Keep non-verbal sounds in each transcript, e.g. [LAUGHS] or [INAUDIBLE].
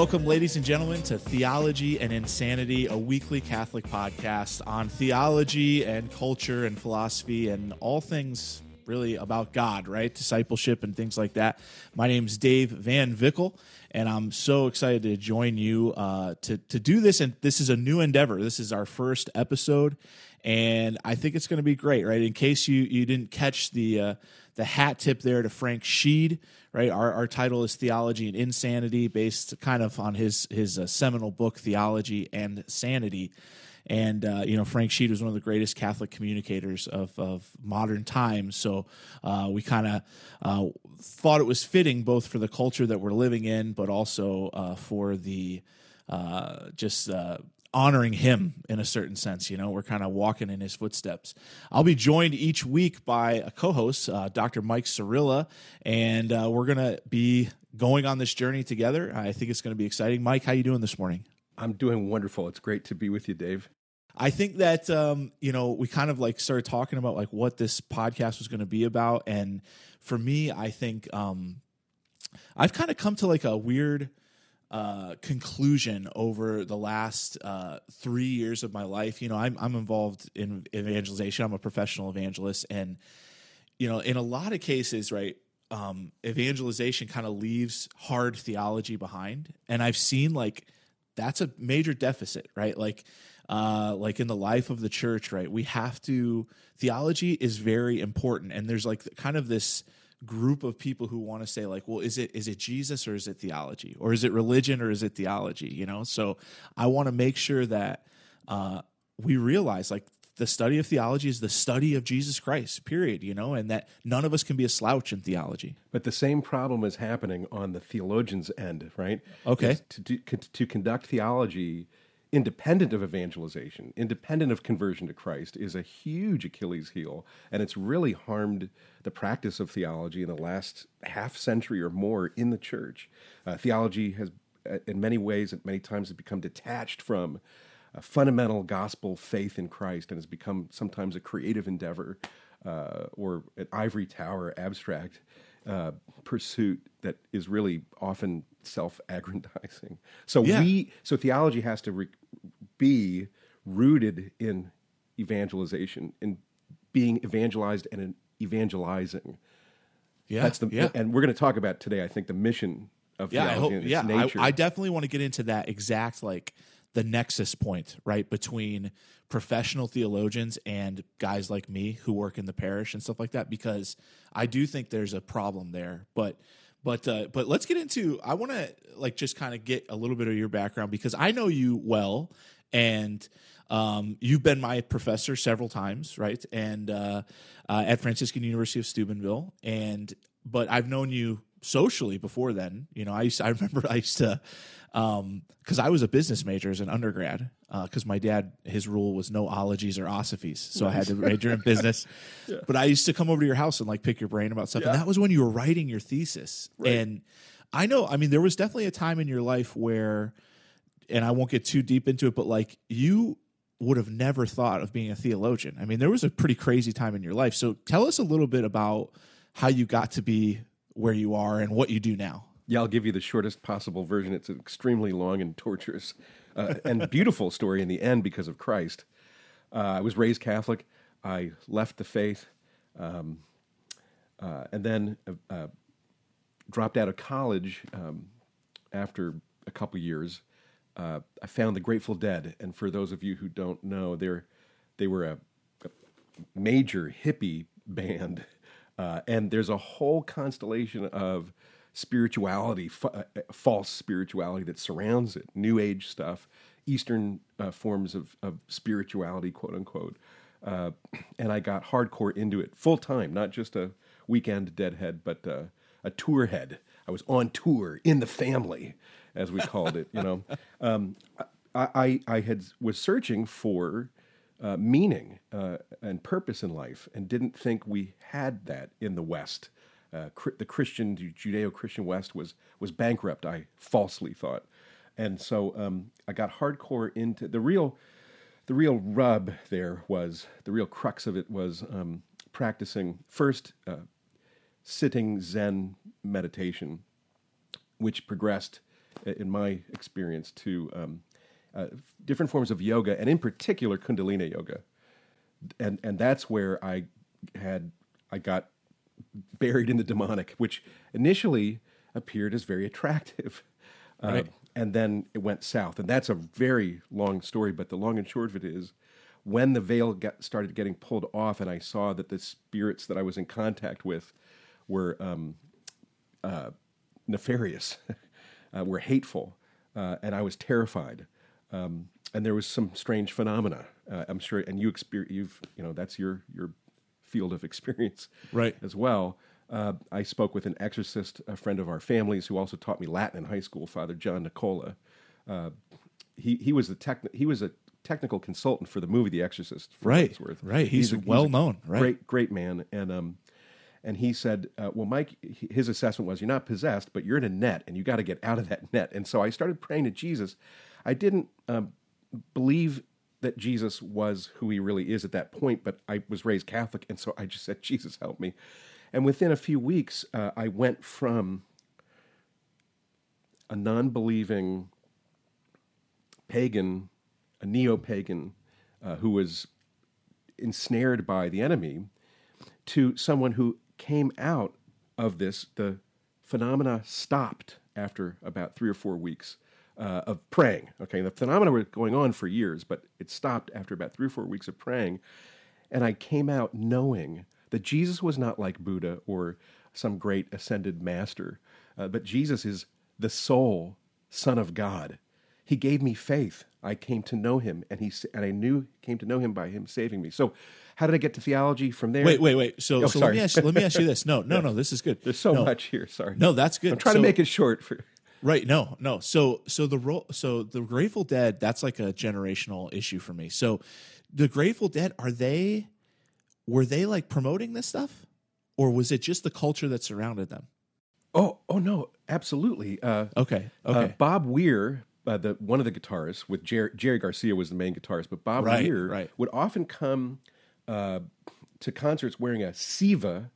Welcome, ladies and gentlemen, to Theology and Insanity, a weekly Catholic podcast on theology and culture and philosophy and all things really about God, right? Discipleship and things like that. My name is Dave Van Vickle, and I'm so excited to join you uh, to to do this. And this is a new endeavor. This is our first episode, and I think it's going to be great, right? In case you you didn't catch the uh, the hat tip there to Frank Sheed, right? Our, our title is Theology and Insanity, based kind of on his his uh, seminal book Theology and Sanity. And uh, you know, Frank Sheed was one of the greatest Catholic communicators of, of modern times. So uh, we kind of uh, thought it was fitting both for the culture that we're living in, but also uh, for the uh, just honoring him in a certain sense. You know, we're kind of walking in his footsteps. I'll be joined each week by a co-host, uh, Dr. Mike Sirilla, and uh, we're gonna be going on this journey together. I think it's going to be exciting. Mike, how you doing this morning? I'm doing wonderful. It's great to be with you, Dave. I think that um, you know we kind of like started talking about like what this podcast was going to be about, and for me, I think um, I've kind of come to like a weird uh, conclusion over the last uh, three years of my life. You know, I'm I'm involved in evangelization. I'm a professional evangelist, and you know, in a lot of cases, right, um, evangelization kind of leaves hard theology behind, and I've seen like that's a major deficit, right? Like. Uh, like in the life of the church, right? We have to theology is very important, and there's like kind of this group of people who want to say like well is it is it jesus or is it theology or is it religion or is it theology you know so i want to make sure that uh, we realize like the study of theology is the study of jesus christ period you know and that none of us can be a slouch in theology but the same problem is happening on the theologian's end right okay to, to, to conduct theology independent of evangelization, independent of conversion to Christ, is a huge Achilles heel. And it's really harmed the practice of theology in the last half century or more in the church. Uh, theology has, uh, in many ways, at many times, has become detached from a fundamental gospel faith in Christ and has become sometimes a creative endeavor uh, or an ivory tower abstract uh, pursuit that is really often self-aggrandizing. So yeah. we so theology has to re- be rooted in evangelization, in being evangelized and in evangelizing. Yeah, that's the yeah. and we're going to talk about today. I think the mission of yeah. I hope, yeah, I, I definitely want to get into that exact like the nexus point right between professional theologians and guys like me who work in the parish and stuff like that because I do think there's a problem there. But but uh, but let's get into. I want to like just kind of get a little bit of your background because I know you well, and um, you've been my professor several times, right? And uh, uh, at Franciscan University of Steubenville, and but I've known you socially before then. You know, I used to, I remember I used to because um, I was a business major as an undergrad because uh, my dad his rule was no ologies or osophies, so nice. I had to major in business. [LAUGHS] yeah. But I used to come over to your house and like pick your brain about stuff, yeah. and that was when you were writing your thesis. Right. And I know, I mean, there was definitely a time in your life where, and I won't get too deep into it, but like you would have never thought of being a theologian. I mean, there was a pretty crazy time in your life. So tell us a little bit about how you got to be where you are and what you do now. Yeah, I'll give you the shortest possible version. It's an extremely long and torturous uh, and beautiful story in the end because of Christ. Uh, I was raised Catholic. I left the faith, um, uh, and then uh, uh, dropped out of college um, after a couple years. Uh, I found the Grateful Dead, and for those of you who don't know, they they were a, a major hippie band, and there's a whole constellation of spirituality, f- uh, uh, false spirituality that surrounds it, New Age stuff, Eastern uh, forms of, of spirituality, quote unquote. Uh, and I got hardcore into it full time, not just a weekend deadhead, but uh, a tour head. I was on tour in the family, as we called it. You know, [LAUGHS] um, I, I, I had was searching for uh, meaning uh, and purpose in life, and didn't think we had that in the West uh, the Christian Judeo-Christian West was was bankrupt. I falsely thought, and so um, I got hardcore into the real. The real rub there was the real crux of it was um, practicing first uh, sitting Zen meditation, which progressed in my experience, to um, uh, different forms of yoga, and in particular Kundalini yoga, and and that's where I had I got buried in the demonic, which initially appeared as very attractive. [LAUGHS] Uh, Right. and then it went south. And that's a very long story, but the long and short of it is when the veil got, started getting pulled off and I saw that the spirits that I was in contact with were um, uh, nefarious, [LAUGHS] uh, were hateful, uh, and I was terrified. Um, and there was some strange phenomena. Uh, I'm sure, and you experience, you've, you know, that's your your field of [LAUGHS] experience, Right. As well. Uh, I spoke with an exorcist, a friend of our family's, who also taught me Latin in high school, Father John Nicola. Uh, he he was the tech, he was a technical consultant for the movie The Exorcist. Right, right. He's a- well known, right. Great, great man, and um, and he said, uh, well, Mike, his assessment was, you're not possessed, but you're in a net, and you got to get out of that net. And so I started praying to Jesus. I didn't um, believe that Jesus was who he really is at that point, but I was raised Catholic, and so I just said, [LAUGHS] Jesus, help me. And within a few weeks, uh, I went from a non-believing pagan, a neo-pagan uh, who was ensnared by the enemy, to someone who came out of this. The phenomena stopped after about three or four weeks uh, of praying. Okay, the phenomena were going on for years, but it stopped after about three or four weeks of praying, and I came out knowing that Jesus was not like Buddha or some great ascended master, uh, but Jesus is the sole Son of God. He gave me faith. I came to know him, and he and I knew came to know him by him saving me. So, how did I get to theology from there? Wait, wait, wait. So, Oh, so let me ask. Let me ask you this. No, no, [LAUGHS] no. This is good. There's so No. much here. Sorry. No, that's good. I'm trying So- to make it short. For Right. No, no. So, so the role, so the Grateful Dead, that's like a generational issue for me. So, the Grateful Dead, are they, were they like promoting this stuff, or was it just the culture that surrounded them? oh, oh no, absolutely. Uh, Okay. uh, Okay. Bob Weir, uh, the one of the guitarists with Jerry, Jerry Garcia was the main guitarist, but Bob Right, Weir right. would often come uh, to concerts wearing a Silva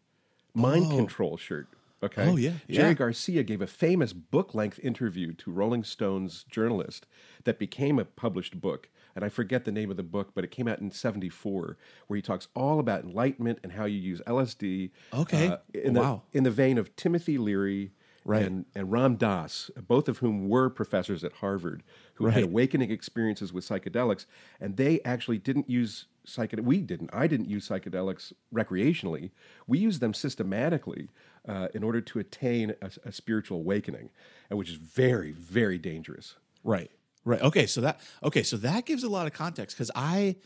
mind control shirt. Okay. Oh, yeah, Jerry yeah. Garcia gave a famous book length interview to Rolling Stone's journalist that became a published book. And I forget the name of the book, but it came out in 74, where he talks all about enlightenment and how you use LSD. Okay. uh, in, Wow. the, in the vein of Timothy Leary Right. and, and Ram Dass, both of whom were professors at Harvard, who had awakening experiences with psychedelics. And they actually didn't use psychedelics. We didn't. I didn't use psychedelics recreationally. We used them systematically uh, in order to attain a, a spiritual awakening, and which is very, very dangerous. Right. Right. Okay. So that okay. So that gives a lot of context because I,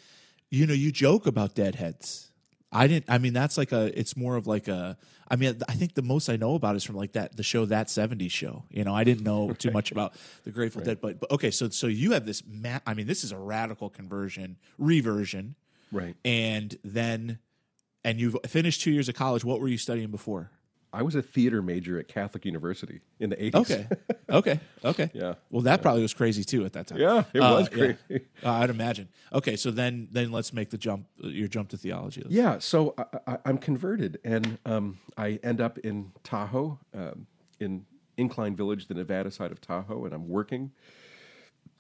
you know, you joke about deadheads. I didn't. I mean, that's like a. It's more of like a. I mean, I think the most I know about is from like that the show that '70s show. You know, I didn't know [LAUGHS] too much about the Grateful Dead, but, but okay. So so you have this. Ma- I mean, this is a radical conversion reversion, Right. and then, and you've finished two years of college. What were you studying before? I was a theater major at Catholic University in the 80s. Okay. [LAUGHS] Okay. Okay. Yeah. Well, that probably was crazy too at that time. Yeah, it Uh, was yeah. crazy. [LAUGHS] Uh, I'd imagine. Okay, so then then let's make the jump. Your jump to theology. Let's- Yeah, so I, I, I'm converted, and um, I end up in Tahoe, um, in Incline Village, the Nevada side of Tahoe, and I'm working,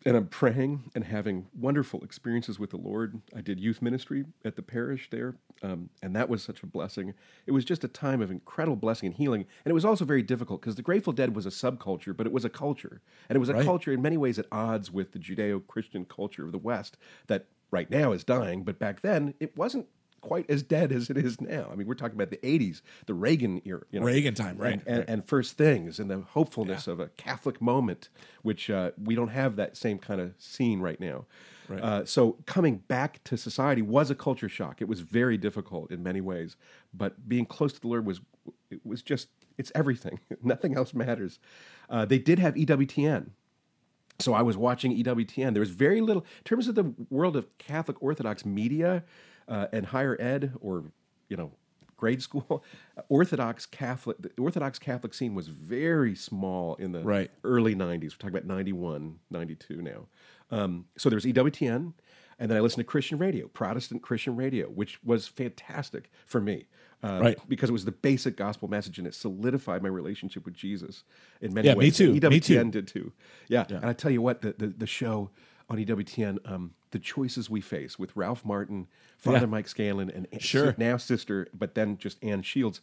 and I'm praying and having wonderful experiences with the Lord. I did youth ministry at the parish there, um, and that was such a blessing. It was just a time of incredible blessing and healing, and it was also very difficult because the Grateful Dead was a subculture, but it was a culture, and it was a Right. culture in many ways at odds with the Judeo-Christian culture of the West that right now is dying, but back then it wasn't quite as dead as it is now. I mean, we're talking about the '80s, the Reagan era, you know, Reagan time, right, and, and, right. and first things, and the hopefulness of a Catholic moment, which uh, we don't have that same kind of scene right now. Right. Uh, so coming back to society was a culture shock. It was very difficult in many ways, but being close to the Lord was it was just it's everything. [LAUGHS] Nothing else matters. Uh, they did have EWTN. So I was watching EWTN. There was very little in terms of the world of Catholic Orthodox media uh, and higher ed, or you know, grade school. [LAUGHS] Orthodox Catholic, the Orthodox Catholic scene was very small in the Right. early '90s. We're talking about 91, 92 now. Um, so there was EWTN, and then I listened to Christian radio, Protestant Christian radio, which was fantastic for me. Uh, Right. Because it was the basic gospel message and it solidified my relationship with Jesus in many Yeah, me ways. too. And Me too. EWTN did too. Yeah. And I tell you what, the, the, the show on EWTN, um, The Choices We Face with Ralph Martin, Father Yeah. Mike Scanlan, and Sure. now sister, but then just Ann Shields.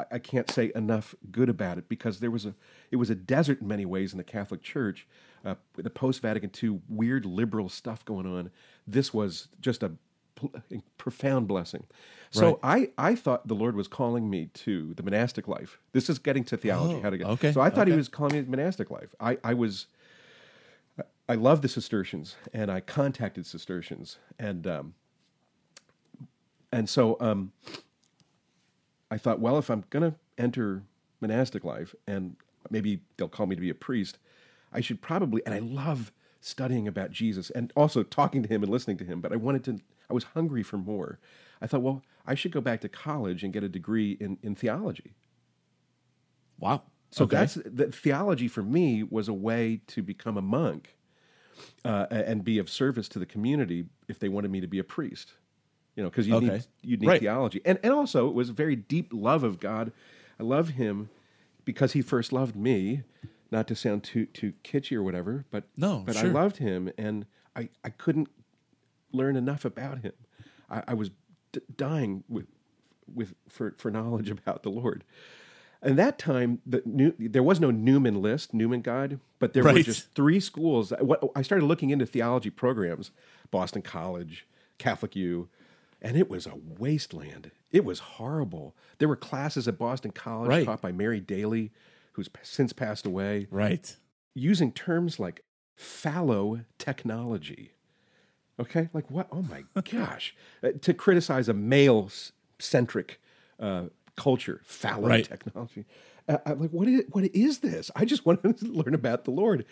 I- I can't say enough good about it because there was a it was a desert in many ways in the Catholic Church uh, with the post Vatican II weird liberal stuff going on. This was just a pl- profound blessing. So I I thought the Lord was calling me to the monastic life. This is getting to theology. Oh, how to get okay, So I thought he was calling me to monastic life. I I was. I love the Cistercians, and I contacted Cistercians, and um, and so um, I thought, well, if I'm going to enter monastic life and maybe they'll call me to be a priest, I should probably, and I love studying about Jesus and also talking to him and listening to him, but I wanted to, I was hungry for more. I thought, well, I should go back to college and get a degree in, in theology. Wow. So Okay. that's the theology for me was a way to become a monk uh, and be of service to the community if they wanted me to be a priest. You know, because you Okay. need you need Right. theology, and and also it was a very deep love of God. I love Him because He first loved me. Not to sound too too kitschy or whatever, but No, but I loved Him, and I I couldn't learn enough about Him. I, I was d- dying with with for for knowledge [LAUGHS] about the Lord. And that time, the new, there was no Newman list, Newman Guide, but there were just three schools. What, I started looking into theology programs, Boston College, Catholic U, and it was a wasteland. It was horrible. There were classes at Boston College Right. taught by Mary Daly, who's since passed away, Right. using terms like fallow technology. Okay, like what? Oh my [LAUGHS] gosh! Uh, to criticize a male-centric uh, culture, fallow Right. technology. Uh, I'm like, what is what is this? I just [LAUGHS] wanted to learn about the Lord.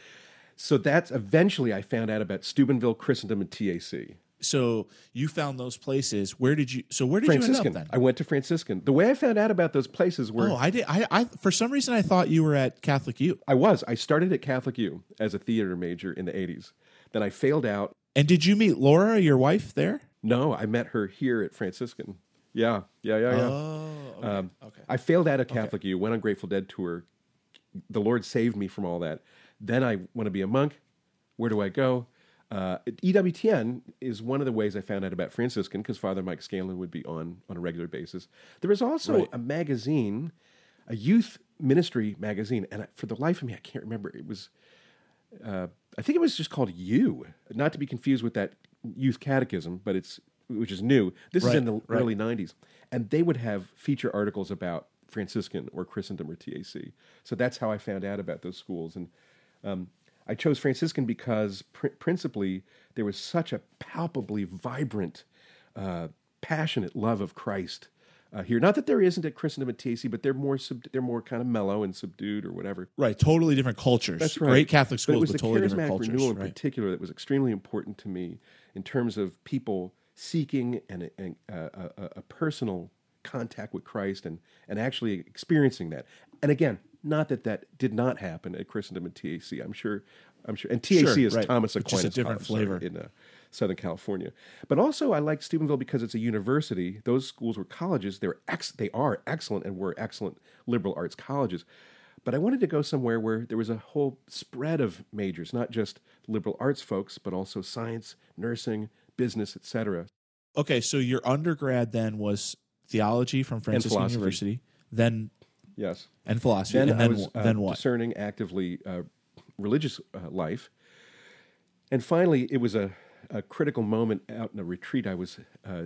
So that's eventually I found out about Steubenville, Christendom, and TAC. So you found those places. Where did you? So where did you end up then? I went to Franciscan. The way I found out about those places were oh, I did. I, I for some reason I thought you were at Catholic U. I was. I started at Catholic U as a theater major in the 80s. Then I failed out. And did you meet Laura, your wife, there? No, I met her here at Franciscan. Yeah, yeah, yeah, yeah. Oh, okay. Um, okay. I failed at a Catholic U, went on Grateful Dead tour. The Lord saved me from all that. Then I want to be a monk. Where do I go? Uh, EWTN is one of the ways I found out about Franciscan because Father Mike Scanlan would be on on a regular basis. There was also Right. a magazine, a youth ministry magazine, and I, for the life of me, I can't remember. It was, uh, I think it was just called You, not to be confused with that Youth Catechism, but it's which is new. This is in the right. early '90s, and they would have feature articles about Franciscan or Christendom or TAC. So that's how I found out about those schools, and um, I chose Franciscan because pr- principally there was such a palpably vibrant, uh, passionate love of Christ uh, here. Not that there isn't at Christendom and TAC, but they're more sub- they're more kind of mellow and subdued or whatever. right. Totally different cultures. That's right. Great Catholic schools, But it was but, the totally different charismatic cultures. renewal in right. particular that was extremely important to me in terms of people seeking and, and uh, a, a, a personal contact with Christ and and actually experiencing that. And again, not that that did not happen at Christendom and TAC. I'm sure. I'm sure. And TAC Sure, is right. Thomas It's just a Aquinas different flavor. in uh, Southern California. But also, I like Steubenville because it's a university. Those schools were colleges. They're ex- they are excellent and were excellent liberal arts colleges. But I wanted to go somewhere where there was a whole spread of majors, not just liberal arts folks, but also science, nursing, business, etc. Okay, so your undergrad then was theology from Franciscan philosophy. University, then Yes. and philosophy, Then and then was uh, then what? discerning actively uh, religious uh, life, and finally, it was a, a critical moment out in a retreat I was uh,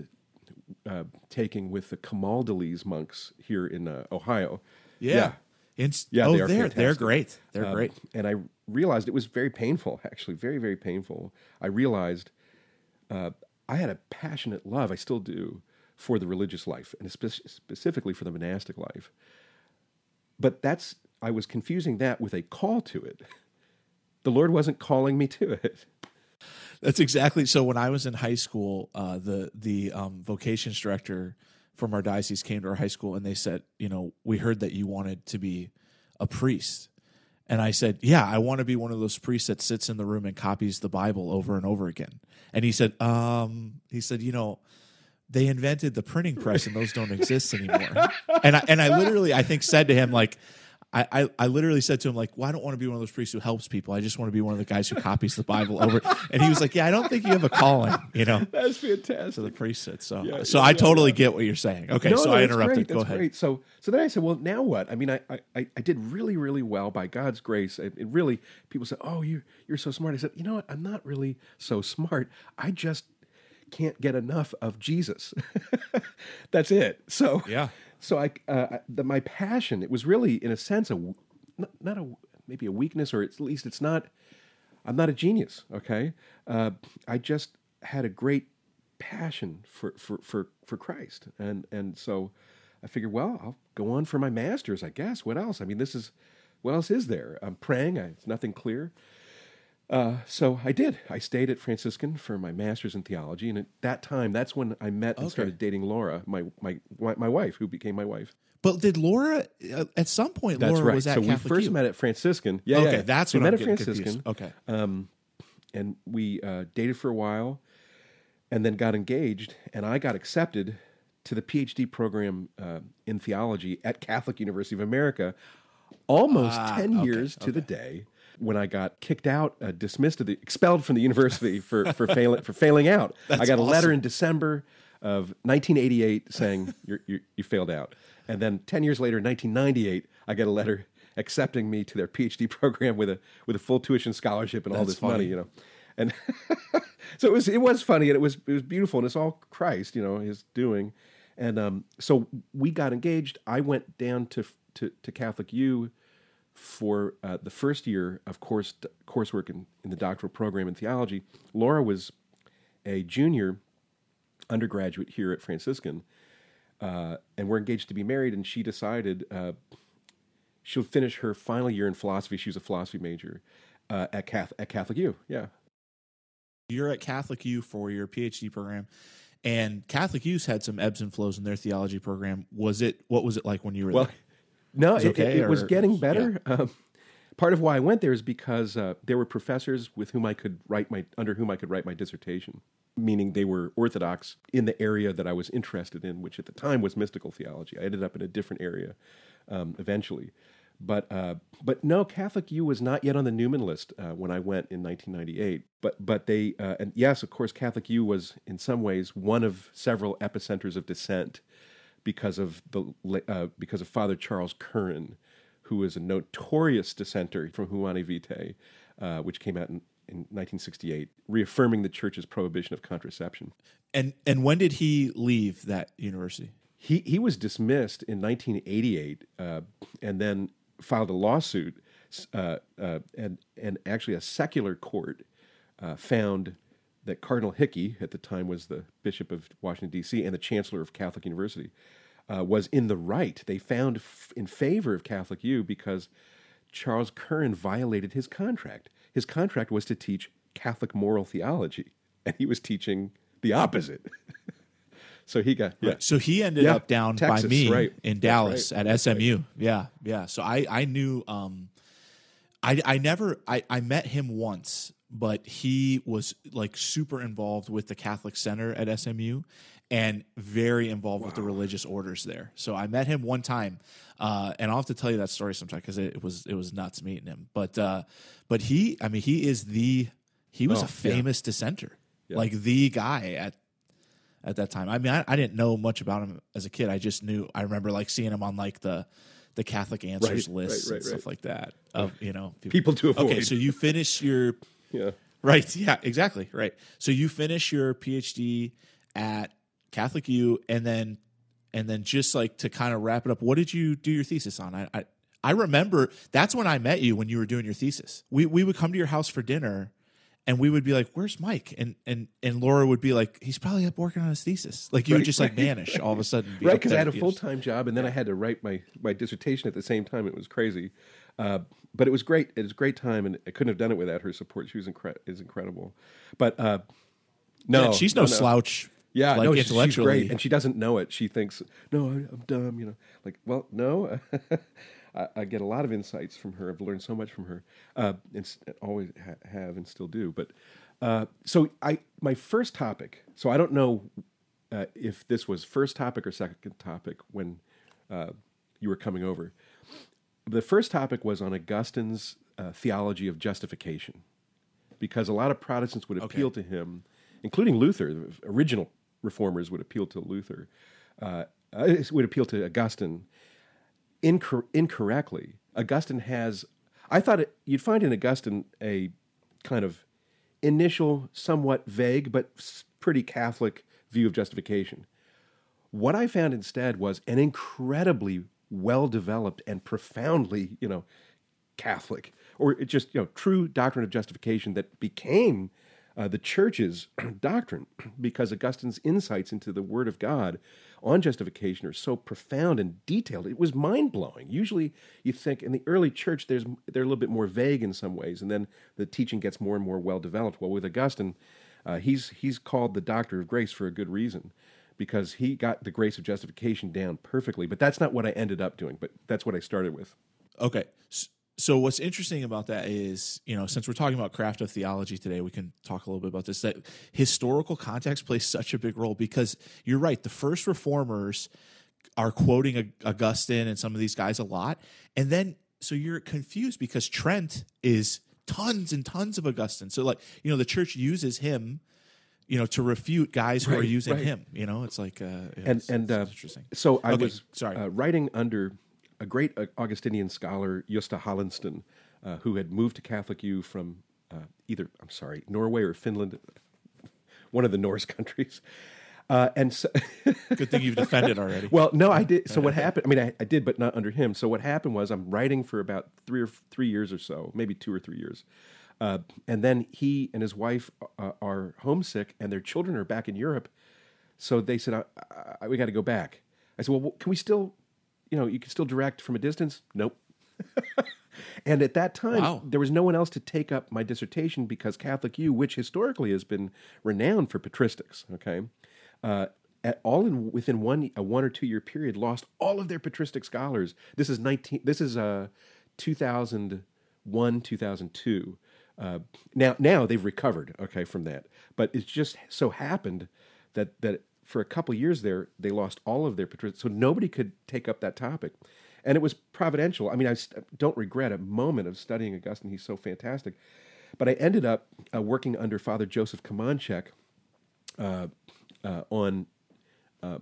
uh, taking with the Camaldolese monks here in uh, Ohio. Yeah. Inst- Yeah, oh, they are they're they're great. They're Um, great. And I realized it was very painful, [LAUGHS] actually, very, very painful. I realized uh, I had a passionate love, I still do, for the religious life, and spe- specifically for the monastic life. But that's, I was confusing that with a call to it. The Lord wasn't calling me to it. That's exactly so. When I was in high school, uh, the the um, vocations director from our diocese came to our high school and they said, you know, we heard that you wanted to be a priest, and I said, yeah, I want to be one of those priests that sits in the room and copies the Bible over and over again. And he said, um, he said, you know, they invented the printing press and those don't exist anymore. and I and I literally I think said to him like I, I, I literally said to him like, "Well, I don't want to be one of those priests who helps people. I just want to be one of the guys who copies the Bible over." And he was like, "Yeah, I don't think you have a calling, you know, [LAUGHS] That's fantastic. to the priesthood." So, Yeah, so yeah, I yeah, totally get what you're saying. Okay, No, so no, I interrupted. Great. Go that's ahead. Great. So, so then I said, well, now what? I mean, I, I, I did really, really well by God's grace. It really, people said, oh, you, you're so smart. I said, you know what? I'm not really so smart. I just can't get enough of Jesus. [LAUGHS] that's it. So, Yeah. So I, uh, the, my passion, it was really, in a sense, a not, a maybe a weakness, or at least it's not. I'm not a genius. Okay, uh, I just had a great passion for, for, for, for Christ, and and so I figured, well, I'll go on for my masters, I guess. What else? I mean, this is what else is there? I'm praying. I, it's nothing clear. Uh, so I did. I stayed at Franciscan for my master's in theology, and at that time, that's when I met and Okay. started dating Laura, my my my wife, who became my wife. But did Laura uh, at some point? That's Laura right. was at so we first U. met at Franciscan. Yeah, Okay, yeah. that's we what met I'm at Franciscan. confused. Okay, Um, and we uh, dated for a while, and then got engaged. And I got accepted to the PhD program uh, in theology at Catholic University of America, almost Ah, ten okay, years to the day. When I got kicked out, uh, dismissed, the, expelled from the university for for failing for failing out, [LAUGHS] I That's got a letter in December of 1988 saying [LAUGHS] you're, you're, you failed out, and then 10 years later, in 1998, I got a letter accepting me to their PhD [LAUGHS] program with a with a full tuition scholarship and all That's this money, you know, and so it was it was funny and it was it was beautiful and it's all Christ, you know, His doing, and um, so we got engaged. I went down to to, to Catholic U for uh, the first year of course coursework in, in the doctoral program in theology. Laura was a junior undergraduate here at Franciscan, uh, and we're engaged to be married. And she decided uh, she'll finish her final year in philosophy. She was a philosophy major uh, at Cath- at Catholic U. Yeah, you're at Catholic U for your PhD program, and Catholic U's had some ebbs and flows in their theology program. Was it? What was it like when you were well, there? No, it, okay, it, it was getting better. Um, part of why I went there is because uh, there were professors with whom I could write my under whom I could write my dissertation. Meaning they were orthodox in the area that I was interested in, which at the time was mystical theology. I ended up in a different area um, eventually, but uh, but no, Catholic U was not yet on the Newman list uh, when I went in 1998. But but they uh, and yes, of course, Catholic U was in some ways one of several epicenters of dissent because of the uh, because of Father Charles Curran, who is a notorious dissenter from Humanae Vitae, uh, which came out in, in 1968, reaffirming the Church's prohibition of contraception. And and when did he leave that university? He he was dismissed in 1988, uh, and then filed a lawsuit, uh, uh, and and actually a secular court uh, found that Cardinal Hickey, at the time was the Bishop of Washington D.C. and the Chancellor of Catholic University, uh, was in the right. They found f- in favor of Catholic U because Charles Curran violated his contract. His contract was to teach Catholic moral theology, and he was teaching the opposite. [LAUGHS] so he got yeah. So he ended Yeah, up down Texas, by me right. in Dallas right. at SMU. Yeah, yeah. So I I knew um I I never I I met him once, but he was like super involved with the Catholic Center at SMU and very involved with the religious orders there. So I met him one time, uh, and I'll have to tell you that story sometime because it, was it was nuts meeting him. But uh, but he, I mean, he is the he was Oh, a famous dissenter, Yeah. like the guy at at that time. I mean, I, I didn't know much about him as a kid. I just knew. I remember like seeing him on like the the Catholic Answers Right, lists right, and stuff right. like that. Of you know People to avoid. Okay, so you finish your yeah. right. Yeah, exactly. Right. So you finish your PhD at Catholic U, and then and then just like to kind of wrap it up. What did you do your thesis on? I. I I remember that's when I met you when you were doing your thesis. We we would come to your house for dinner and we would be like, "Where's Mike?" And and and Laura would be like, "He's probably up working on his thesis." Like you would Right, just like right. vanish all of a sudden, right because I had a full time job and then I had to write my my dissertation at the same time. It was crazy, uh, but it was great. It was a great time, and I couldn't have done it without her support. She was incre- is incredible. But uh, no, Yeah, she's no, slouch. Yeah, like no, she's, she's great, and she doesn't know it. She thinks, "No, I'm dumb," you know. Like, well, no, [LAUGHS] I, I get a lot of insights from her. I've learned so much from her, uh, and always ha- have and still do. But uh, so, I my first topic. So I don't know uh, if this was first topic or second topic when uh, you were coming over. The first topic was on Augustine's uh, theology of justification, because a lot of Protestants would appeal Okay. to him, including Luther. The original reformers would appeal to Luther, uh, uh, would appeal to Augustine incor- incorrectly. Augustine has, I thought it, you'd find in Augustine a kind of initial, somewhat vague, but pretty Catholic view of justification. What I found instead was an incredibly well developed and profoundly, you know, Catholic, or just, you know, true doctrine of justification that became uh, the church's [CLEARS THROAT] doctrine [CLEARS THROAT] because Augustine's insights into the Word of God on justification are so profound and detailed. It was mind blowing. Usually, you think in the early church, there's they're a little bit more vague in some ways, and then the teaching gets more and more well developed. Well, with Augustine, uh, he's he's called the Doctor of Grace for a good reason. Because he got the grace of justification down perfectly, but that's not what I ended up doing. But that's what I started with. Okay. So what's interesting about that is, you know, since we're talking about craft of theology today, we can talk a little bit about this. That historical context plays such a big role because you're right. The first reformers are quoting Augustine and some of these guys a lot, and then so you're confused because Trent is tons and tons of Augustine. So like, you know, the church uses him, you know, to refute guys who are using right. him. You know, it's like, uh, and it's- and it's uh, interesting. So I Okay, was sorry. Uh, writing under a great uh, Augustinian scholar, Justa Hallensten, uh, who had moved to Catholic U from uh, either I'm sorry Norway or Finland, [LAUGHS] one of the Norse [LAUGHS] countries. Uh, and so, [LAUGHS] Good thing you've defended already. well, no, I did. So what happened? I mean, I, I did, but not under him. So what happened was I'm writing for about three or three years or so, maybe two or three years, uh, and then he and his wife uh, are homesick, and their children are back in Europe. So they said, I, I, "We got to go back." I said, "Well, can we still, you know, you can still direct from a distance?" Nope. [LAUGHS] and at that time, Wow. there was no one else to take up my dissertation because Catholic U, which historically has been renowned for patristics, okay, uh, at all in within one a one or two year period, lost all of their patristic scholars. This is nineteen. This is uh, two thousand one, two thousand two. Uh, now, now they've recovered, okay, from that. But it just so happened that that for a couple years there, they lost all of their patristics, so nobody could take up that topic. And it was providential. I mean, I don't regret a moment of studying Augustine. He's so fantastic. But I ended up uh, working under Father Joseph Komonchak uh, uh, on uh,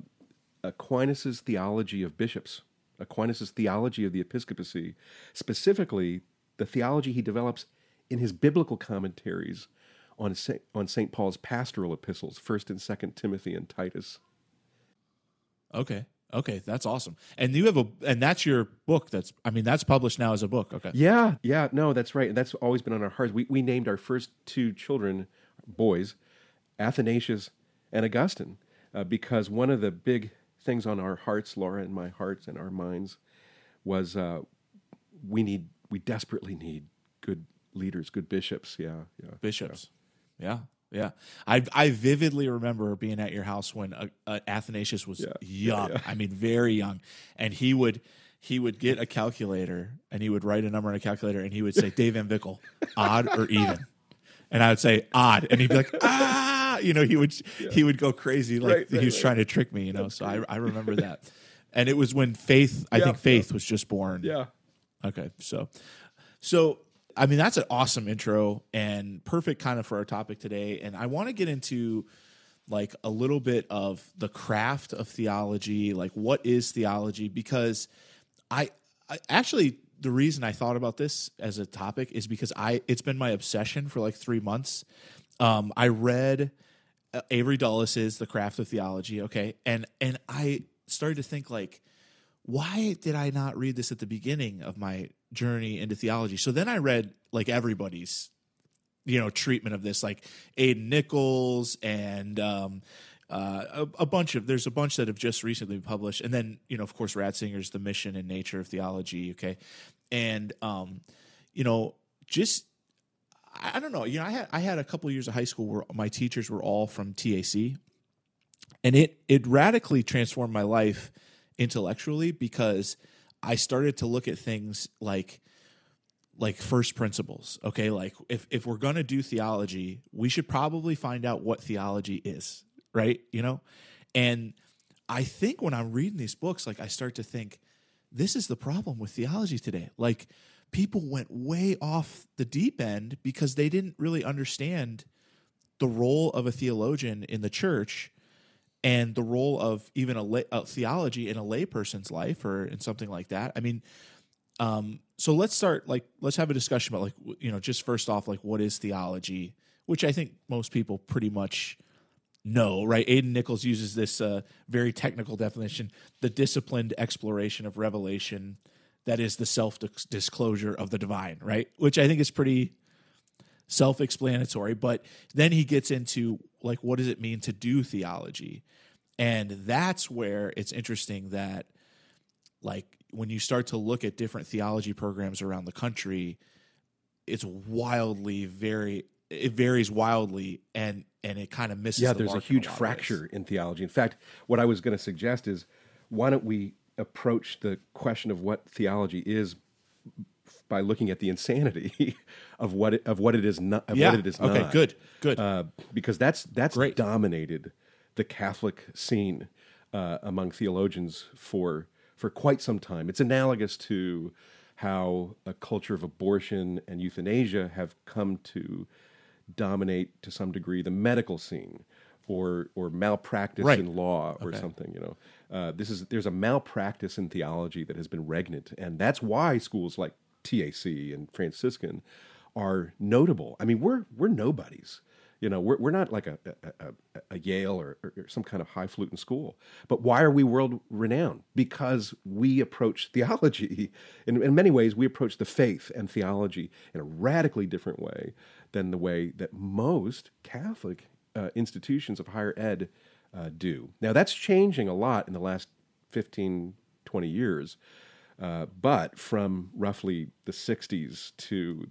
Aquinas' theology of bishops, Aquinas' theology of the episcopacy, specifically the theology he develops in his biblical commentaries on Saint, on St. Paul's pastoral epistles, 1st and 2nd Timothy and Titus. Okay. Okay, that's awesome. And you have a and that's your book that's I mean that's published now as a book. Okay. Yeah, yeah, no, that's right. And that's always been on our hearts. We, we named our first two children, boys, Athanasius and Augustine, uh, because one of the big things on our hearts, Laura and my hearts and our minds, was uh, we need, we desperately need good leaders, good bishops. Yeah, yeah. Bishops. Yeah. Yeah. I I vividly remember being at your house when uh, uh, Athanasius was [LAUGHS] young. I mean very young. And he would he would get a calculator and he would write a number on a calculator and he would say Dave Van Vickle, odd or even. And I would say odd and he'd be like [LAUGHS] ah you know he would he would go crazy like Right, he was right. trying to trick me, you know. so I I remember [LAUGHS] that. And it was when Faith I Yeah, think Faith was just born. Yeah. Okay, so so I mean that's an awesome intro and perfect kind of for our topic today. And I want to get into like a little bit of the craft of theology, like what is theology? Because I, I actually the reason I thought about this as a topic is because I it's been my obsession for like three months. Um, I read uh, Avery Dulles' The Craft of Theology, okay, and and I started to think like why did I not read this at the beginning of my journey into theology? So then I read like everybody's, you know, treatment of this, like Aidan Nichols and um, uh, a, a bunch of there's a bunch that have just recently published, and then you know, of course, Ratzinger's The Mission and Nature of Theology. Okay, and um, you know, just I I don't know. You know, I had I had a couple years of high school where my teachers were all from TAC, and it it radically transformed my life intellectually because I started to look at things like like first principles. Okay, like if if we're going to do theology, we should probably find out what theology is, right? You know? And I think when I'm reading these books, like I start to think, this is the problem with theology today. Like people went way off the deep end because they didn't really understand the role of a theologian in the church and the role of even a, lay, a theology in a layperson's life or in something like that. I mean, um, so let's start like let's have a discussion about like you know just first off like what is theology, which I think most people pretty much know, right? Aidan Nichols uses this uh, very technical definition: the disciplined exploration of revelation that is the self disclosure of the divine, right? Which I think is pretty self explanatory. But then he gets into like, what does it mean to do theology? And that's where it's interesting that, like, when you start to look at different theology programs around the country, it's wildly very it varies wildly and and it kind of misses yeah the there's a huge in lot fracture in theology in fact what i was going to suggest is why don't we approach the question of what theology is by looking at the insanity [LAUGHS] of what it, of what it is not of yeah what it is not. okay not. good good uh, because that's that's Great. dominated the Catholic scene uh, among theologians for for quite some time. It's analogous to how a culture of abortion and euthanasia have come to dominate to some degree the medical scene or or malpractice Right. in law or Okay. something you know uh, this is there's a malpractice in theology that has been regnant and that's why schools like TAC and Franciscan are notable I mean we're we're nobodies you know we're, we're not like a, a, a, a Yale or, or some kind of high highfalutin school but why are we world renowned because we approach theology [LAUGHS] in, in many ways we approach the faith and theology in a radically different way than the way that most Catholic uh, institutions of higher ed uh, do. Now, that's changing a lot in the last 15, 20 years. Uh, but from roughly the 60s to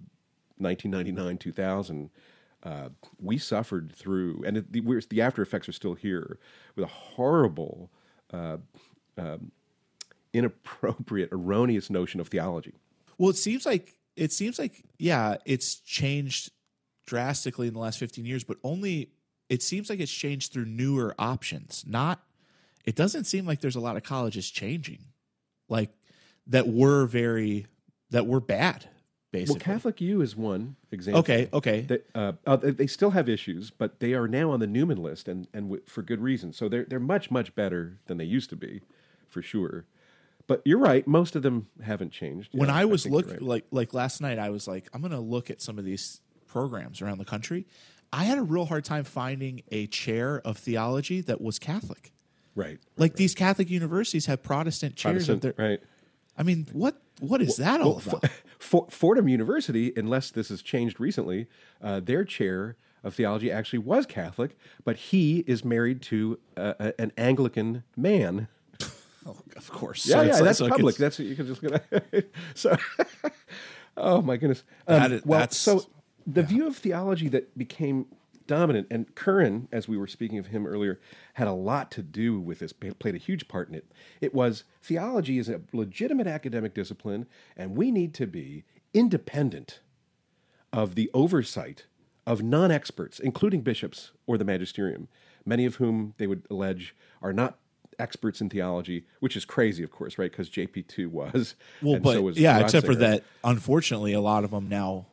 1999, 2000, uh, we suffered through, and it, the, the after effects are still here, with a horrible, uh, um, inappropriate, erroneous notion of theology. Well, it seems like it seems like yeah, it's changed drastically in the last 15 years, but only it seems like it's changed through newer options. Not it doesn't seem like there's a lot of colleges changing. Like that were very that were bad basically. Well, Catholic U is one example. okay, okay. They, uh, uh, they still have issues, but they are now on the Newman list, and and w- for good reason. So they're they're much much better than they used to be, for sure. But you're right; most of them haven't changed. when Yeah, I was you're looking right. like like last night, I was like, I'm gonna look at some of these programs around the country. I had a real hard time finding a chair of theology that was Catholic. right, Like these Catholic universities have Protestant chairs of Protestant, their. right. I mean, what what is that all about? For, Fordham University, unless this has changed recently, uh, their chair of theology actually was Catholic, but he is married to uh, a- an Anglican man. [LAUGHS] oh, of course. Yeah, So yeah, it's like- that's public. That's you can just [LAUGHS] so, [LAUGHS] oh my goodness. Um, That is- well, that's- so the view of theology that became dominant, and Curran, as we were speaking of him earlier, had a lot to do with this. Played a huge part in it. It was theology is a legitimate academic discipline, and we need to be independent of the oversight of non experts, including bishops or the magisterium, many of whom they would allege are not experts in theology, which is crazy, of course, right? Because JP2 was. well, and but so was yeah, except for that, unfortunately, a lot of them now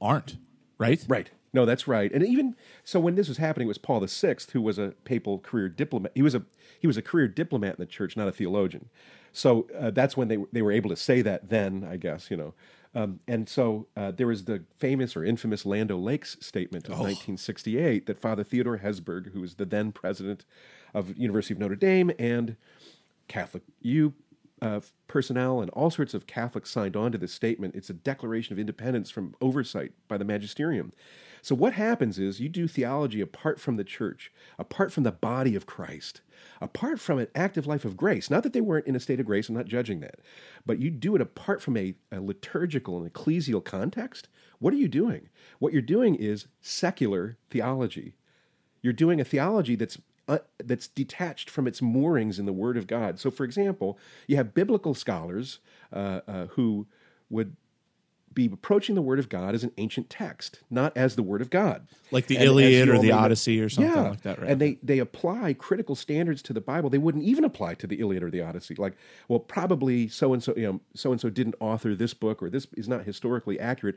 aren't. Right. Right. No, that's right. And even so, when this was happening, it was Paul VI who was a papal career diplomat. He was a he was a career diplomat in the church, not a theologian. So uh, that's when they they were able to say that. Then I guess you know. Um, and so uh, there was the famous or infamous Land O'Lakes statement of 1968 that Father Theodore Hesburgh, who was the then president of University of Notre Dame and Catholic U uh, personnel and all sorts of Catholics signed on to this statement. It's a declaration of independence from oversight by the magisterium. So, what happens is you do theology apart from the church, apart from the body of Christ, apart from an active life of grace. Not that they weren't in a state of grace, I'm not judging that, but you do it apart from a, a liturgical and ecclesial context. What are you doing? What you're doing is secular theology. You're doing a theology that's uh, that's detached from its moorings in the Word of God. So, for example, you have biblical scholars uh, uh, who would be approaching the Word of God as an ancient text, not as the Word of God. Like the And Iliad or the Odyssey or something yeah. like that, right? And they they apply critical standards to the Bible. They wouldn't even apply to the Iliad or the Odyssey. Like, well, probably so and so, you know, so and so didn't author this book, or this is not historically accurate.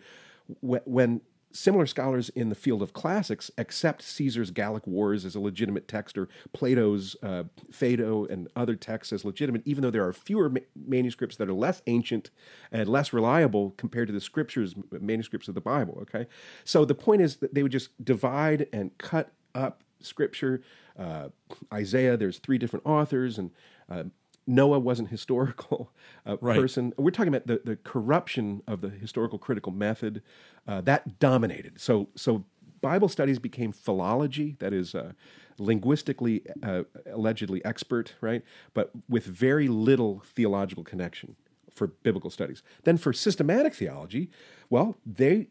Wh- When similar scholars in the field of classics accept Caesar's Gallic Wars as a legitimate text, or Plato's uh, Phaedo and other texts as legitimate, even though there are fewer ma- manuscripts that are less ancient and less reliable compared to the scriptures, manuscripts of the Bible. Okay, so the point is that they would just divide and cut up scripture. Uh, Isaiah, there's three different authors, and uh, Noah wasn't historical [LAUGHS] uh, Right. person. We're talking about the, the corruption of the historical critical method uh, that dominated. So so Bible studies became philology, that is uh, linguistically uh, allegedly expert, right? But with very little theological connection for biblical studies. Then for systematic theology, well, they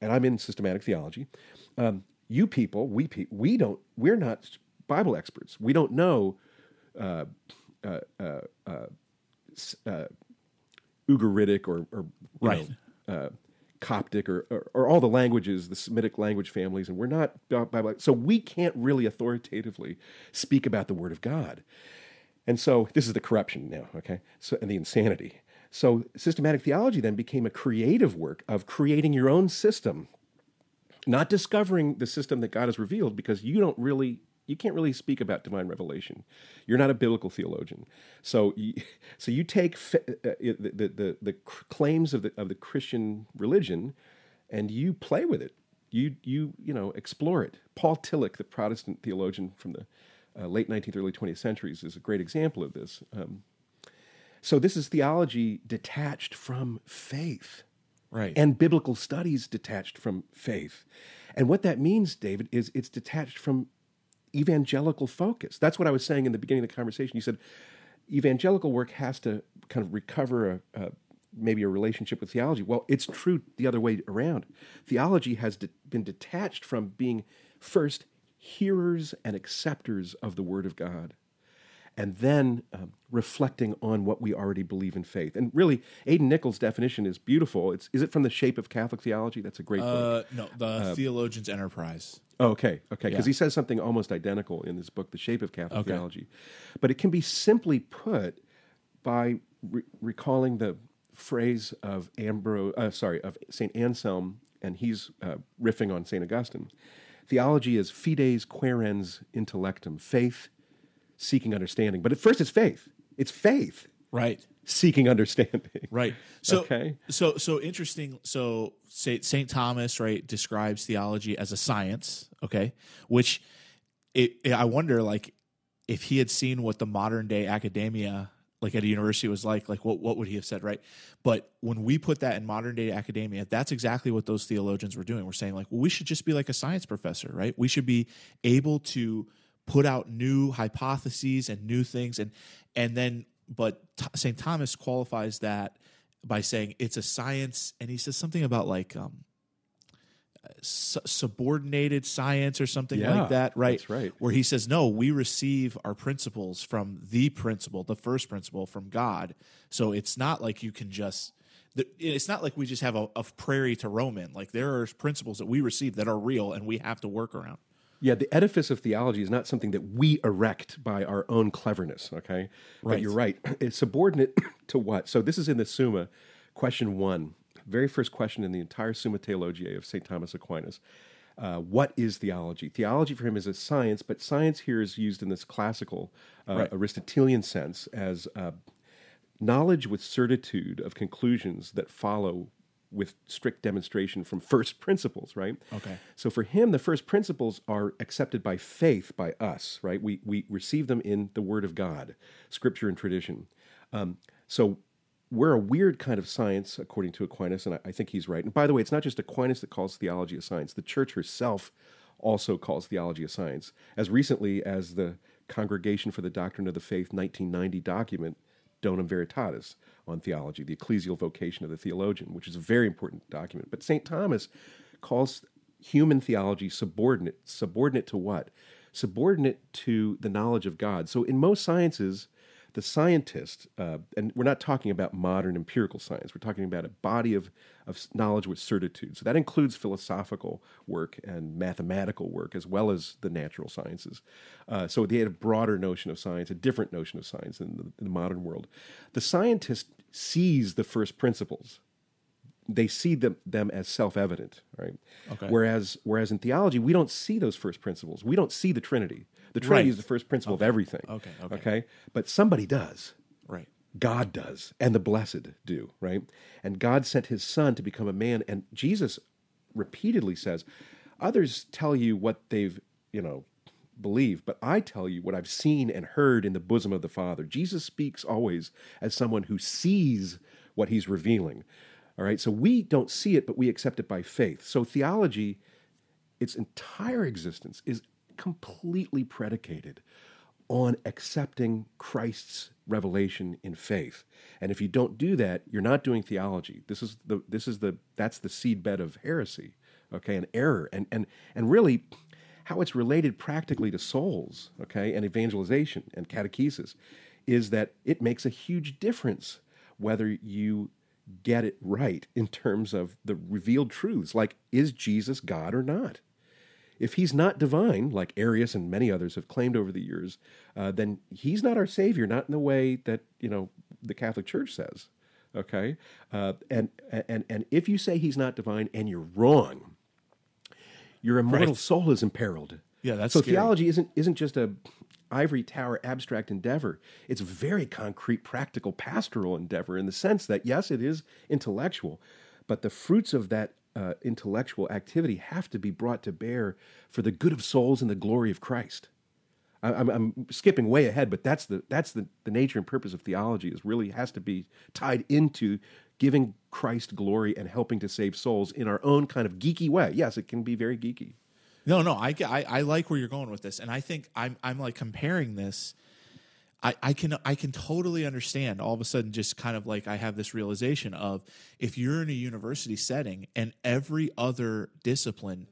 and I'm in systematic theology. Um, you people, we pe- we don't, we're not Bible experts. We don't know uh, uh, uh, uh, uh, Ugaritic or, or Right. know, uh, Coptic or, or, or all the languages, the Semitic language families, and we're not Bible. So we can't really authoritatively speak about the Word of God. And so this is the corruption now, okay? So and the insanity. So systematic theology then became a creative work of creating your own system, not discovering the system that God has revealed because you don't really you can't really speak about divine revelation. You're not a biblical theologian. So you, [LAUGHS] so you take fa- uh, the, the, the, the claims of the, of the Christian religion and you play with it. You, you, you know, explore it. Paul Tillich, the Protestant theologian from the uh, late 19th, early 20th centuries, is a great example of this. Um, so this is theology detached from faith right. and biblical studies detached from faith. And what that means, David, is it's detached from evangelical focus. That's what I was saying in the beginning of the conversation. You said evangelical work has to kind of recover a, a maybe a relationship with theology. Well, it's true the other way around. Theology has de- been detached from being first hearers and acceptors of the Word of God and then um, reflecting on what we already believe in faith. And really, Aidan Nichols' definition is beautiful. It's, is it from the Shape of Catholic Theology? That's a great book. uh, no, the Theologian's Enterprise. Oh, okay, okay, because yeah. he says something almost identical in this book, The Shape of Catholic Okay. Theology. But it can be simply put by re- recalling the phrase of Ambrose, uh, sorry, of Saint Anselm, and he's uh, riffing on Saint Augustine. Theology is fides quaerens intellectum, faith seeking understanding. But at first, it's faith. It's faith Right. seeking understanding. Right. [LAUGHS] So Okay. so so interesting. So Saint Thomas right describes theology as a science. Okay, which it, it- I wonder like if he had seen what the modern day academia like at a university was like, like what what would he have said, right? But when we put that in modern day academia, that's exactly what those theologians were doing. We're saying like, well, we should just be like a science professor, right? We should be able to put out new hypotheses and new things, and and then, but Saint Thomas qualifies that by saying it's a science, and he says something about like um, su- subordinated science or something Yeah, like that, right? that's right. Where he says, no, we receive our principles from the principle, the first principle from God. So it's not like you can just. It's not like we just have a, a prairie to roam in. Like there are principles that we receive that are real and we have to work around. Yeah, the edifice of theology is not something that we erect by our own cleverness, okay? But Right. you're right. [CLEARS THROAT] It's subordinate [CLEARS THROAT] to what? So this is in the Summa, question one, very first question in the entire Summa Theologiae of St. Thomas Aquinas. Uh, what is theology? Theology for him is a science, but science here is used in this classical uh, Right. Aristotelian sense as uh, knowledge with certitude of conclusions that follow with strict demonstration from first principles, right? Okay. So for him, the first principles are accepted by faith by us, right? We, we receive them in the Word of God, Scripture and tradition. Um, so we're a weird kind of science, according to Aquinas, and I, I think he's right. And by the way, it's not just Aquinas that calls theology a science. The Church herself also calls theology a science. As recently as the Congregation for the Doctrine of the Faith 1990 document, Donum Veritatis, on theology, the ecclesial vocation of the theologian, which is a very important document. But St. Thomas calls human theology subordinate. Subordinate to what? Subordinate to the knowledge of God. So in most sciences, the scientist, uh, and we're not talking about modern empirical science, we're talking about a body of, of knowledge with certitude. So that includes philosophical work and mathematical work, as well as the natural sciences. Uh, so they had a broader notion of science, a different notion of science in the, in the modern world. The scientist sees the first principles they see them, them as self-evident, right? Okay. Whereas, whereas in theology, we don't see those first principles. We don't see the Trinity. The Trinity Right. is the first principle of everything. Okay, okay. Okay. But somebody does. Right. God does, and the blessed do, right? And God sent His Son to become a man, and Jesus repeatedly says, "Others tell you what they've, you know." Believe, but I tell you what I've seen and heard in the bosom of the Father. Jesus speaks always as someone who sees what he's revealing. All right, so we don't see it, but we accept it by faith. So theology, its entire existence, is completely predicated on accepting Christ's revelation in faith. And if you don't do that, you're not doing theology. This is the this is the that's the seedbed of heresy, okay, and error, and and and really how it's related practically to souls, okay, and evangelization and catechesis, is that it makes a huge difference whether you get it right in terms of the revealed truths, like is Jesus God or not? If he's not divine, like Arius and many others have claimed over the years, uh, then he's not our savior, not in the way that you know the Catholic Church says. Okay, uh, and and and if you say he's not divine and you're wrong, your immortal Right. soul is imperiled. Yeah, that's so scary. theology isn't isn't just a ivory tower abstract endeavor. It's a very concrete, practical, pastoral endeavor in the sense that yes, it is intellectual, but the fruits of that uh, intellectual activity have to be brought to bear for the good of souls and the glory of Christ. I- I'm, I'm skipping way ahead, but that's the that's the, the nature and purpose of theology. Is really has to be tied into giving Christ glory and helping to save souls in our own kind of geeky way. Yes, it can be very geeky. No, no, I, I, I like where you're going with this, and I think I'm I'm like comparing this. I, I can I can totally understand all of a sudden just kind of like I have this realization of if you're in a university setting and every other discipline,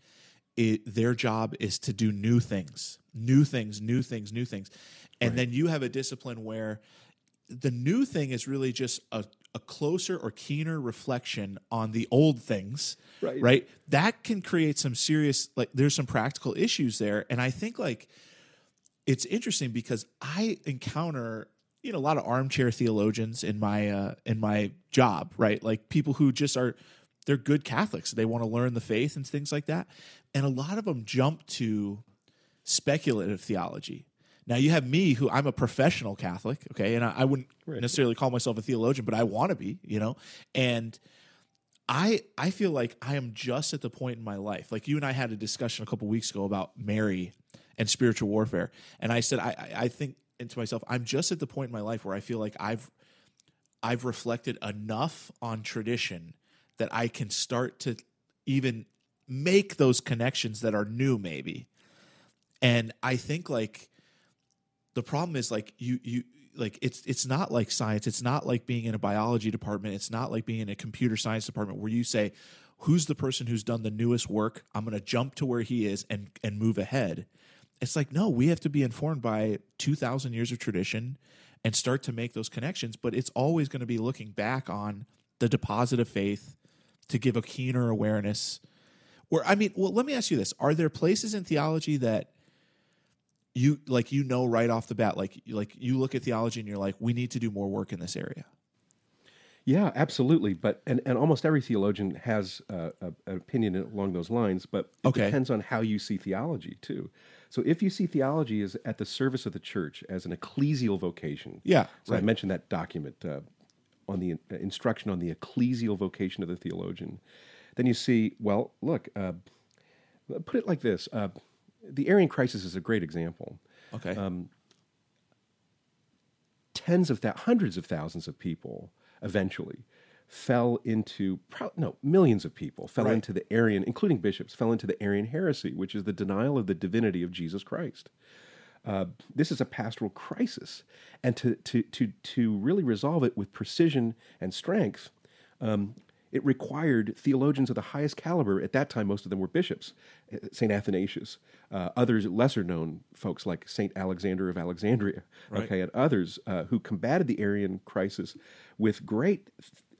it, their job is to do new things, new things, new things, new things, and then you have a discipline where the new thing is really just a, a closer or keener reflection on the old things Right. right? That can create some serious like there's some practical issues there. And i think like it's interesting because i encounter you know a lot of armchair theologians in my uh in my job right? Like people who just are they're good catholics. They want to learn the faith and things like that. And a lot of them jump to speculative theology. Now you have me, who I'm a professional Catholic, okay, and I, I wouldn't necessarily call myself a theologian, but I want to be, you know, and I I feel like I am just at the point in my life, like you and I had a discussion a couple weeks ago about Mary and spiritual warfare, and I said I I, think into myself, I'm just at the point in my life where I feel like I've I've reflected enough on tradition that I can start to even make those connections that are new, maybe. And I think like the problem is like you you like it's it's not like science. It's not like being in a biology department. It's not like being in a computer science department where you say, "Who's the person who's done the newest work? I'm going to jump to where he is and and move ahead." It's like no, we have to be informed by two thousand years of tradition and start to make those connections. But it's always going to be looking back on the deposit of faith to give a keener awareness. Or I mean, well, let me ask you this: Are there places in theology that you like you know right off the bat like like you look at theology and you're like we need to do more work in this area Yeah, absolutely. But and, and almost every theologian has uh, a, an opinion along those lines. But it Okay. depends on how you see theology too. So if you see theology as at the service of the church as an ecclesial vocation, Yeah, So I mentioned that document uh, on the uh, instruction on the ecclesial vocation of the theologian. Then you see, well, look, uh, put it like this: uh, the Arian crisis is a great example. okay tens of thousands, hundreds of thousands of people eventually fell into pro- no millions of people fell Right. into the Arian, including bishops, fell into the Arian heresy, which is the denial of the divinity of Jesus Christ. Uh, this is a pastoral crisis, and to to to to really resolve it with precision and strength, um, it required theologians of the highest caliber. At that time, most of them were bishops. St. Athanasius, uh, others lesser known folks like St. Alexander of Alexandria, Right. okay, and others uh, who combated the Arian crisis with great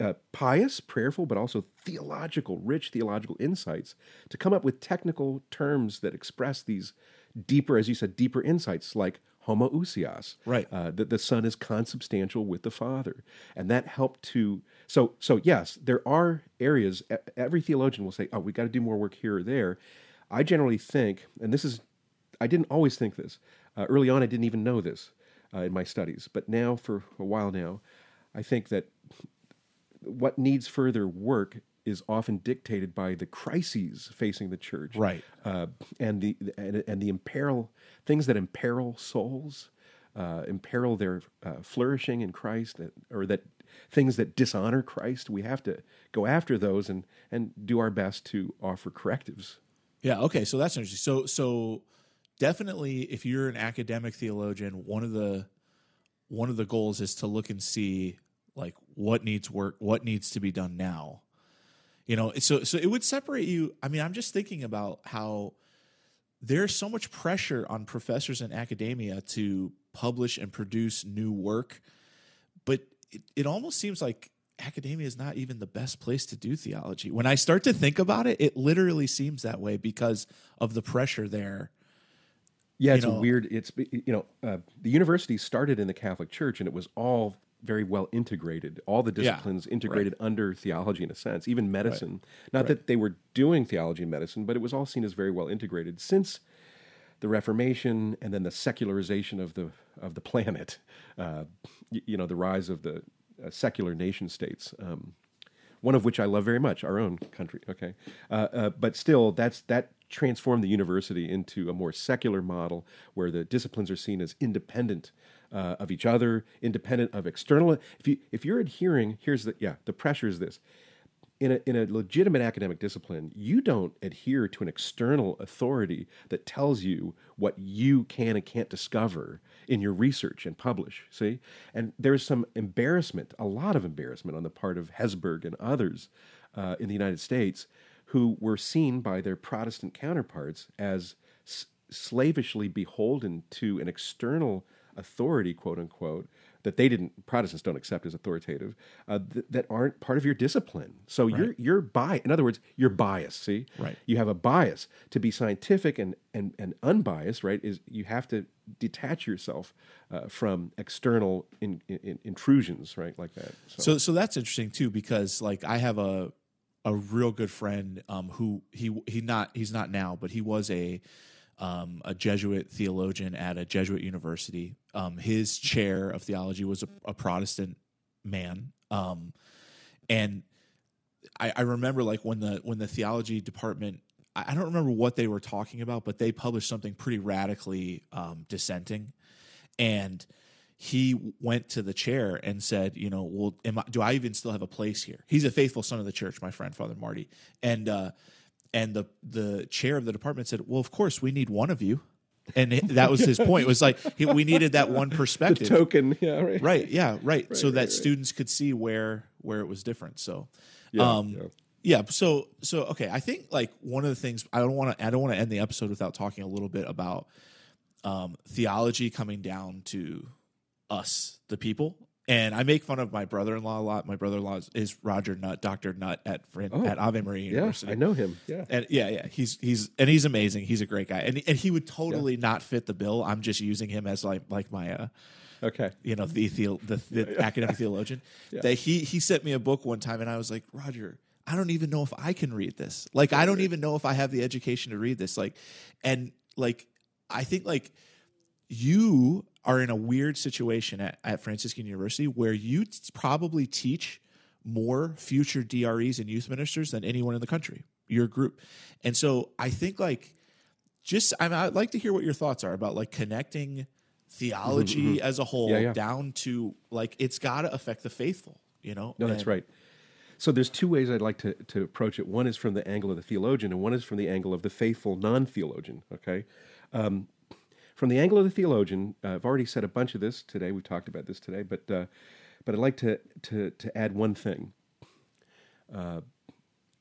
uh, pious, prayerful, but also theological, rich theological insights to come up with technical terms that express these deeper, as you said, deeper insights like homoousios, Right. Uh, that the Son is consubstantial with the Father, and that helped to. So, so yes, there are areas. Every theologian will say, "Oh, we got to do more work here or there." I generally think, and this is, I didn't always think this. Uh, early on, I didn't even know this uh, in my studies, but now, for a while now, I think that what needs further work is often dictated by the crises facing the church, Right. Uh, and the and, and the imperil things that imperil souls, uh, imperil their uh, flourishing in Christ, that, or that things that dishonor Christ. We have to go after those and and do our best to offer correctives. Yeah. Okay. So that's interesting. So so definitely, if you're an academic theologian, one of the one of the goals is to look and see like what needs work, what needs to be done now. You know, so so it would separate you. I mean, I'm just thinking about how there's so much pressure on professors in academia to publish and produce new work, but it, it almost seems like academia is not even the best place to do theology. When I start to think about it, it literally seems that way because of the pressure there. Yeah, it's know- a weird. It's you know uh, the university started in the Catholic Church, and it was all very well integrated. All the Yeah, disciplines integrated under theology in a sense, even medicine. Not that they were doing theology and medicine, but it was all seen as very well integrated since the Reformation and then the secularization of the of the planet. Uh, y- you know, the rise of the uh, secular nation states. Um, one of which I love very much, our own country. Okay, uh, uh, but still, that's that transformed the university into a more secular model where the disciplines are seen as independent uh, of each other, independent of external. If you if you're adhering, here's the yeah, the pressure is this. In a, in a legitimate academic discipline, you don't adhere to an external authority that tells you what you can and can't discover in your research and publish. See? And there's some embarrassment, a lot of embarrassment on the part of Hesburgh and others uh, in the United States who were seen by their Protestant counterparts as s- slavishly beholden to an external authority, quote unquote, that they didn't Protestants don't accept as authoritative, uh, th- that aren't part of your discipline. So you're you're bi. In other words, you're biased. See, Right. You have a bias to be scientific and and and unbiased. Right? Is you have to detach yourself uh, from external in, in, intrusions. Right, like that. So so that's interesting too because like I have a a real good friend um, who he he not he's not now but he was a um, a Jesuit theologian at a Jesuit university. Um, his chair of theology was a, a Protestant man, um, and I, I remember like when the when the theology department. I I don't remember what they were talking about, but they published something pretty radically um, dissenting, and he went to the chair and said, you know, well, am I, do I even still have a place here? He's a faithful son of the church, my friend, Father Marty, and uh, and the the chair of the department said, well, of course, we need one of you, and that was his point. It was like he, we needed that one [LAUGHS] perspective, token, yeah, right. right? Yeah, right. so right, that right. students could see where where it was different. So, Yeah, um, yeah. yeah. So so okay. I think like one of the things I don't want to I don't want to end the episode without talking a little bit about um, theology coming down to us, the people. And I make fun of my brother-in-law a lot. My brother-in-law is, is Roger Nutt, Doctor Nutt at Fran- Oh, at Ave Maria Yeah, University. I know him. Yeah. And yeah, yeah, he's he's and he's amazing. He's a great guy, and and he would totally not fit the bill. I'm just using him as like like my uh, Okay. you know the theo- the, the [LAUGHS] academic theologian that he he sent me a book one time and i was like roger i don't even know if i can read this like i don't even know if i have the education to read this like and like i think like you are in a weird situation at, at franciscan university where you t- probably teach more future DREs and youth ministers than anyone in the country your group and so i think like just I mean, I'd like to hear what your thoughts are about like connecting theology as a whole Mm-hmm, Yeah, yeah. down to like it's got to affect the faithful, you know. No, that's right. So there's two ways I'd like to, to approach it. One is from the angle of the theologian, and one is from the angle of the faithful non-theologian. Okay, um, from the angle of the theologian, uh, I've already said a bunch of this today. We've talked about this today, but uh, but I'd like to to to add one thing. Uh,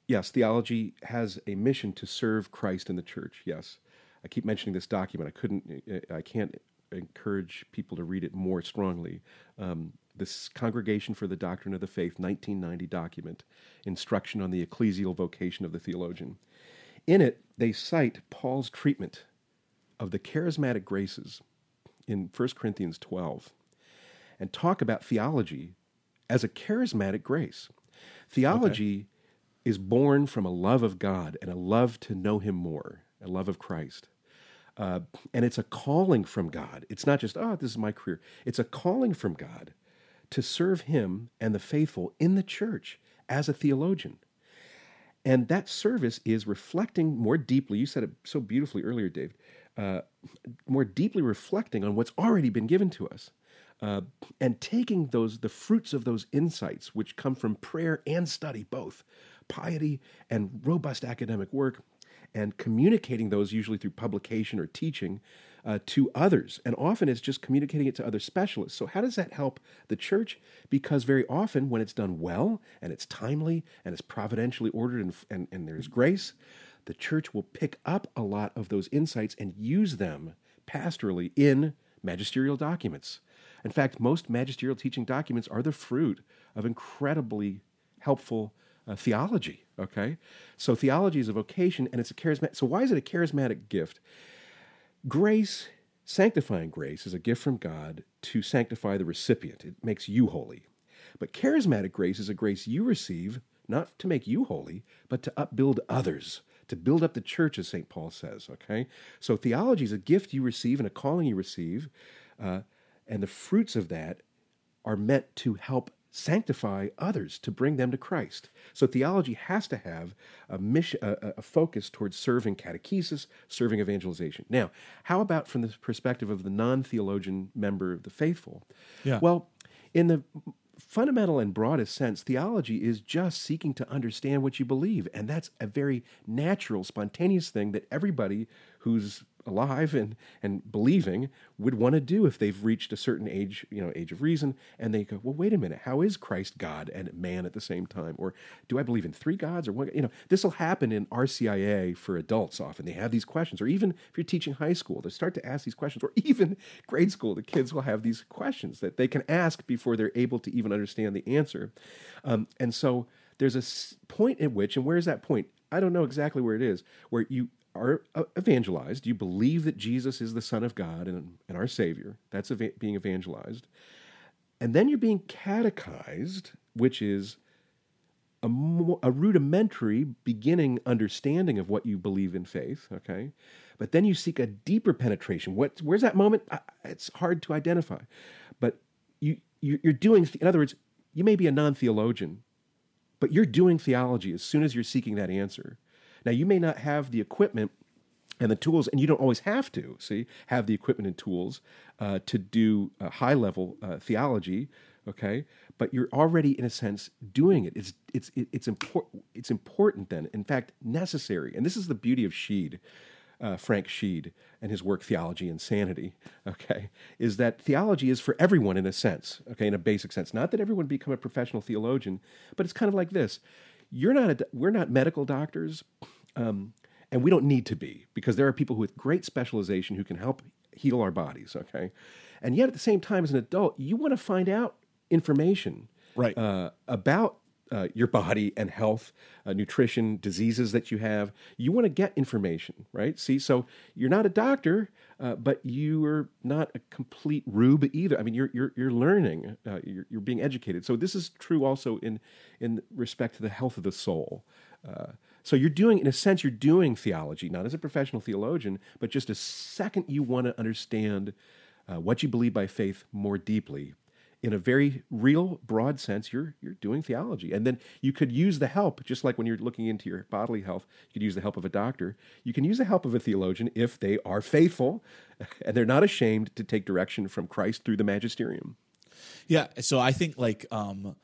yes, theology has a mission to serve Christ in the church. Yes, I keep mentioning this document. I couldn't, I can't encourage people to read it more strongly. Um, this Congregation for the Doctrine of the Faith, 1990 document, Instruction on the Ecclesial Vocation of the Theologian. In it, they cite Paul's treatment of the charismatic graces in 1 Corinthians 12 and talk about theology as a charismatic grace. Theology okay. is born from a love of God and a love to know Him more, a love of Christ. Uh, and it's a calling from God. It's not just, oh, this is my career. It's a calling from God to serve Him and the faithful in the church as a theologian. And that service is reflecting more deeply, you said it so beautifully earlier, Dave, more deeply reflecting on what's already been given to us. Uh, and taking those the fruits of those insights which come from prayer and study both piety and robust academic work and communicating those usually through publication or teaching uh, to others. And often it's just communicating it to other specialists. So, how does that help the church? Because very often, when it's done well and it's timely and it's providentially ordered and, and, and there's grace, the church will pick up a lot of those insights and use them pastorally in magisterial documents. In fact, most magisterial teaching documents are the fruit of incredibly helpful uh, theology. Okay, so theology is a vocation, and it's a charismatic. So why is it a charismatic gift? Grace, sanctifying grace, is a gift from God to sanctify the recipient. It makes you holy. But charismatic grace is a grace you receive not to make you holy, but to upbuild others, to build up the church, as St. Paul says. Okay, so theology is a gift you receive and a calling you receive, uh, and the fruits of that are meant to help sanctify others to bring them to Christ. So theology has to have a mission, a, a, focus towards serving catechesis, serving evangelization. Now, how about from the perspective of the non-theologian member of the faithful? Yeah. Well, in the fundamental and broadest sense, theology is just seeking to understand what you believe, and that's a very natural, spontaneous thing that everybody who's alive and, and believing would want to do if they've reached a certain age, you know, age of reason, and they go, well, wait a minute, how is Christ God and man at the same time? Or do I believe in three gods? Or what? You know, this will happen in RCIA for adults often. They have these questions, or even if you're teaching high school, they start to ask these questions, or [LAUGHS] even grade school, the kids will have these questions that they can ask before they're able to even understand the answer. Um, and so there's a point at which, and where's that point? I don't know exactly where it is, where you are uh, evangelized. You believe that Jesus is the Son of God and, and our Savior. That's being evangelized. And then you're being catechized, which is a, a rudimentary beginning understanding of what you believe in faith, okay? But then you seek a deeper penetration. What, where's that moment? It's hard to identify. But you, you're doing, in other words, you may be a non theologian, but you're doing theology as soon as you're seeking that answer. Now, you may not have the equipment and the tools, and you don't always have to, see, have the equipment and tools uh, to do high level uh, theology, okay? But you're already, in a sense, doing it. It's, it's, it's, important, it's important then, in fact, necessary. And this is the beauty of Sheed. Uh, Frank Sheed and his work Theology and Sanity, okay, is that theology is for everyone in a sense, okay, in a basic sense. Not that everyone become a professional theologian, but it's kind of like this. You're not a, we're not medical doctors, um, and we don't need to be because there are people with great specialization who can help heal our bodies. Okay, and yet at the same time, as an adult, you want to find out information right uh, about uh, your body and health, uh, nutrition, diseases that you have. You want to get information, right? See, so you're not a doctor, uh, but you are not a complete rube either. I mean, you're you're you're learning, uh, you're, you're being educated. So this is true also in in respect to the health of the soul. So you're doing, in a sense, you're doing theology, not as a professional theologian, but just a second you want to understand uh, what you believe by faith more deeply. In a very real, broad sense, you're you're doing theology, and then you could use the help, just like when you're looking into your bodily health, you could use the help of a doctor. You can use the help of a theologian if they are faithful, [LAUGHS] and they're not ashamed to take direction from Christ through the magisterium. Yeah, so I think like um,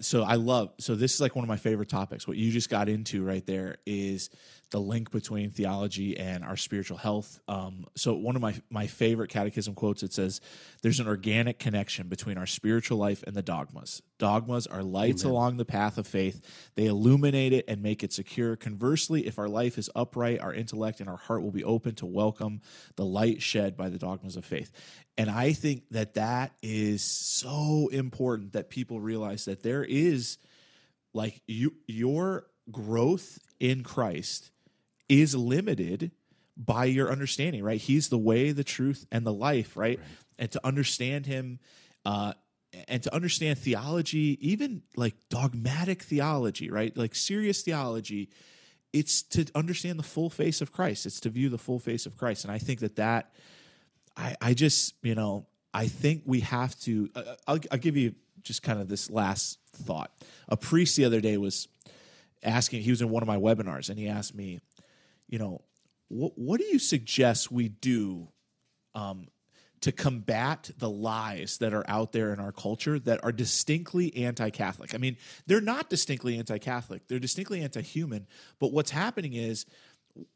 so I love so this is like one of my favorite topics. What you just got into right there is the link between theology and our spiritual health. Um, so one of my my favorite catechism quotes it says, "There's an organic connection between our spiritual life and the dogmas. Dogmas are lights Amen. along the path of faith. They illuminate it and make it secure. Conversely, if our life is upright, our intellect and our heart will be open to welcome the light shed by the dogmas of faith." And I think that that is so important that people realize that there is like you your growth in Christ is limited by your understanding, right? He's the way, the truth, and the life, right? right. And to understand him, uh, and to understand theology, even like dogmatic theology, right? Like serious theology, it's to understand the full face of Christ. It's to view the full face of Christ. And I think that that, I, I just, you know, I think we have to, uh, I'll, I'll give you just kind of this last thought. A priest the other day was asking, he was in one of my webinars and he asked me, you know, what what do you suggest we do um, to combat the lies that are out there in our culture that are distinctly anti-Catholic? I mean, they're not distinctly anti-Catholic; they're distinctly anti-human. But what's happening is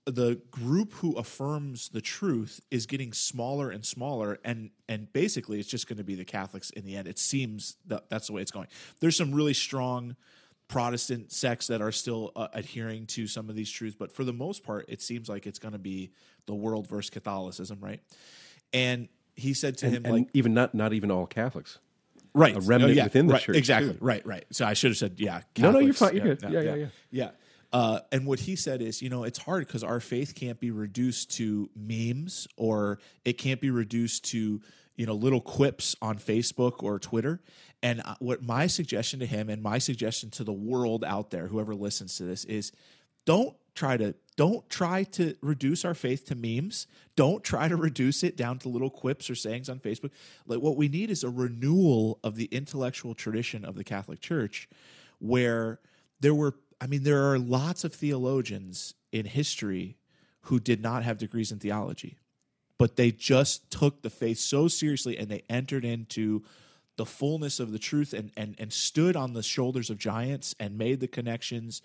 the group who affirms the truth is getting smaller and smaller and and basically it's just going to be the catholics in the end it seems that that's the way it's going there's some really strong Protestant sects that are still uh, adhering to some of these truths, but for the most part, it seems like it's going to be the world versus Catholicism, right? And he said to and, him, and like, even not not even all Catholics, right? A remnant oh, yeah, within the right, church, exactly, too. right, right. So I should have said, yeah. Catholics, no, no, you're fine. You're yeah, good. Yeah, yeah, yeah. yeah. yeah. Uh, and what he said is, you know, it's hard because our faith can't be reduced to memes or it can't be reduced to you know little quips on Facebook or Twitter. And uh, what my suggestion to him and my suggestion to the world out there, whoever listens to this, is don't try to don't try to reduce our faith to memes. Don't try to reduce it down to little quips or sayings on Facebook. Like what we need is a renewal of the intellectual tradition of the Catholic Church, where there were. I mean, there are lots of theologians in history who did not have degrees in theology but they just took the faith so seriously and they entered into the fullness of the truth and, and, and stood on the shoulders of giants and made the connections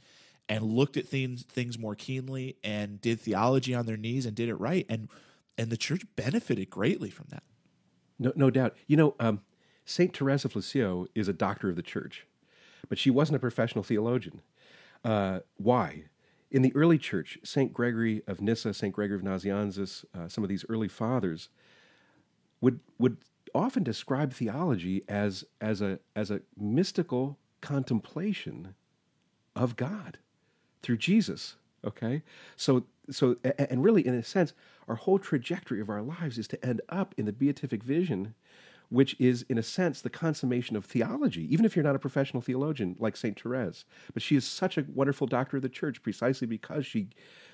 and looked at things things more keenly and did theology on their knees and did it right and and the church benefited greatly from that. No, no doubt. You know, um, Saint Therese of Lisieux is a doctor of the church, but she wasn't a professional theologian. Uh, why? in the early church, St. Gregory of Nyssa, St. Gregory of Nazianzus, uh, some of these early fathers would, would often describe theology as, as, a, as a mystical contemplation of God through Jesus. Okay? So, so, and really, in a sense, our whole trajectory of our lives is to end up in the beatific vision which is, in a sense, the consummation of theology, even if you're not a professional theologian like St. Therese. But she is such a wonderful doctor of the church precisely because she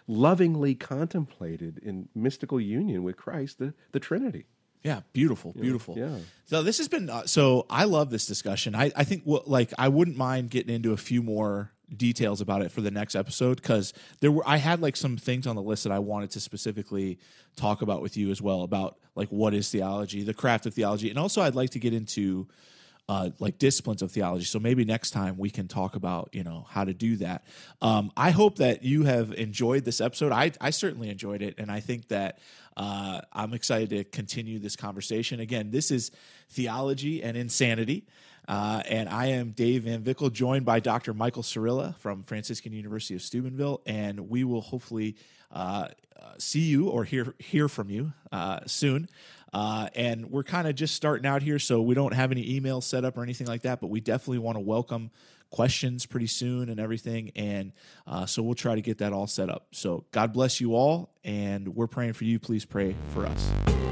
lovingly contemplated in mystical union with Christ the, the Trinity. Yeah, beautiful, beautiful. Yeah. So this has been uh, so. I love this discussion. I I think what like I wouldn't mind getting into a few more details about it for the next episode because there were I had like some things on the list that I wanted to specifically talk about with you as well about like what is theology, the craft of theology, and also I'd like to get into uh, like disciplines of theology. So maybe next time we can talk about you know how to do that. Um, I hope that you have enjoyed this episode. I I certainly enjoyed it, and I think that uh, I'm excited to continue this conversation. Again, this is theology and insanity. Uh, and I am Dave Van Vickle, joined by Dr. Michael Sirilla from Franciscan University of Steubenville, and we will hopefully uh, see you or hear hear from you uh, soon. Uh, and we're kind of just starting out here, so we don't have any emails set up or anything like that. But we definitely want to welcome questions pretty soon and everything. And uh, so we'll try to get that all set up. So God bless you all, and we're praying for you. Please pray for us.